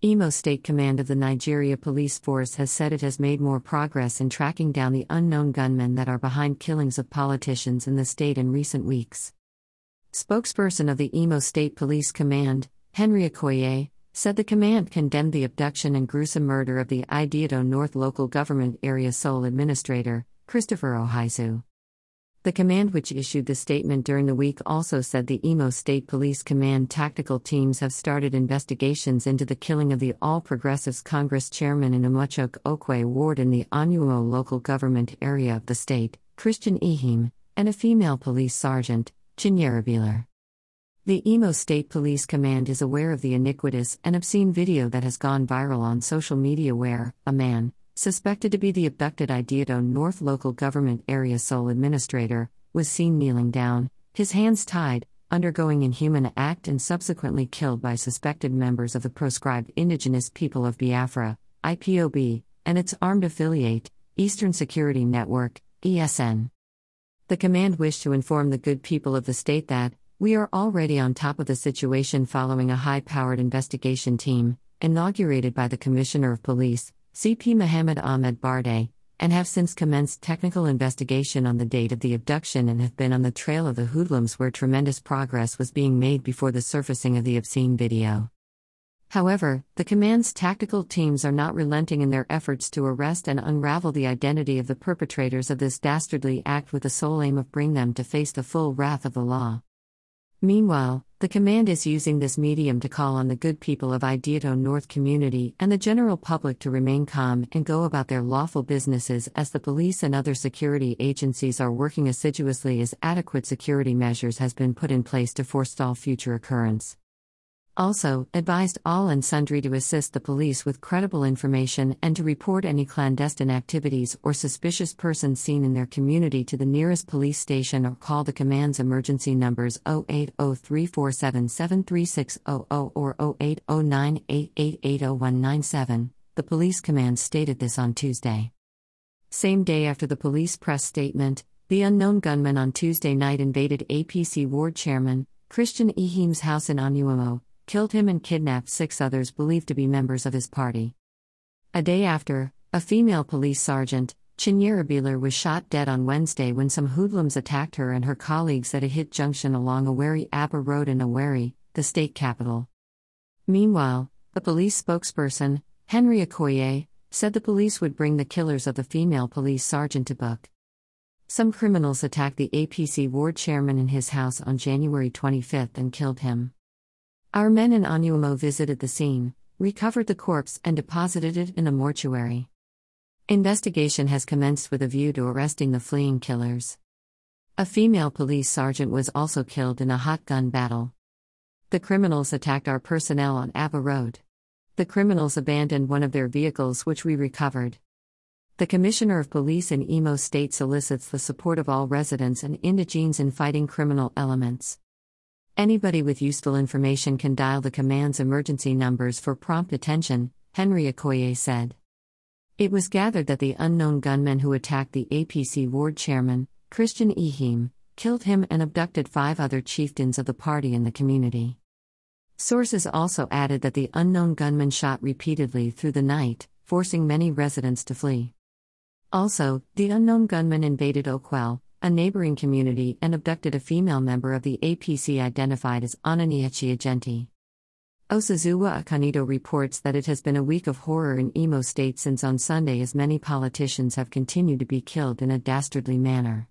Imo State Command of the Nigeria Police Force has said it has made more progress in tracking down the unknown gunmen that are behind killings of politicians in the state in recent weeks. Spokesperson of the Imo State Police Command, Henry Okoye, said the command condemned the abduction and gruesome murder of the Ideato North Local Government Area Sole Administrator, Christopher Ohizu. The command, which issued the statement during the week, also said the Imo State Police Command tactical teams have started investigations into the killing of the All Progressives Congress chairman in Umuchuk Okwe ward in the Onuimo local government area of the state, Christian Ehim, and a female police sergeant, Chinyere Bieler. The Imo State Police Command is aware of the iniquitous and obscene video that has gone viral on social media where a man, suspected to be the abducted Ideato North Local Government Area Sole Administrator, was seen kneeling down, his hands tied, undergoing inhuman act and subsequently killed by suspected members of the proscribed Indigenous People of Biafra, IPOB, and its armed affiliate, Eastern Security Network, ESN. The command wished to inform the good people of the state that, we are already on top of the situation following a high powered investigation team, inaugurated by the Commissioner of Police, CP Mohammed Ahmed Barde, and have since commenced technical investigation on the date of the abduction and have been on the trail of the hoodlums where tremendous progress was being made before the surfacing of the obscene video. However, the command's tactical teams are not relenting in their efforts to arrest and unravel the identity of the perpetrators of this dastardly act with the sole aim of bring them to face the full wrath of the law. Meanwhile, the command is using this medium to call on the good people of Ideato North community and the general public to remain calm and go about their lawful businesses as the police and other security agencies are working assiduously as adequate security measures has been put in place to forestall future occurrence. Also, advised all and sundry to assist the police with credible information and to report any clandestine activities or suspicious persons seen in their community to the nearest police station or call the command's emergency numbers 0803477360 or 0809888097. The police command stated this on Tuesday. Same day after the police press statement, the unknown gunman on Tuesday night invaded APC ward chairman Christian Ehim's house in Onuimo, killed him and kidnapped six others believed to be members of his party. A day after, a female police sergeant, Chinyere Bieler, was shot dead on Wednesday when some hoodlums attacked her and her colleagues at a hit junction along Owerri Aba Road in Owerri, the state capital. Meanwhile, the police spokesperson, Henry Okoye, said the police would bring the killers of the female police sergeant to book. Some criminals attacked the APC ward chairman in his house on January 25 and killed him. Our men in Onuimo visited the scene, recovered the corpse, and deposited it in a mortuary. Investigation has commenced with a view to arresting the fleeing killers. A female police sergeant was also killed in a hot gun battle. The criminals attacked our personnel on Aba Road. The criminals abandoned one of their vehicles, which we recovered. The Commissioner of Police in Imo State solicits the support of all residents and indigenes in fighting criminal elements. Anybody with useful information can dial the command's emergency numbers for prompt attention, Henry Okoye said. It was gathered that the unknown gunmen who attacked the APC ward chairman, Christian Ehim, killed him and abducted five other chieftains of the party in the community. Sources also added that the unknown gunman shot repeatedly through the night, forcing many residents to flee. Also, the unknown gunman invaded Okwell, a neighboring community, and abducted a female member of the APC identified as Ananiechi Agenti. Osazuwa Akanido reports that it has been a week of horror in Imo State since on Sunday as many politicians have continued to be killed in a dastardly manner.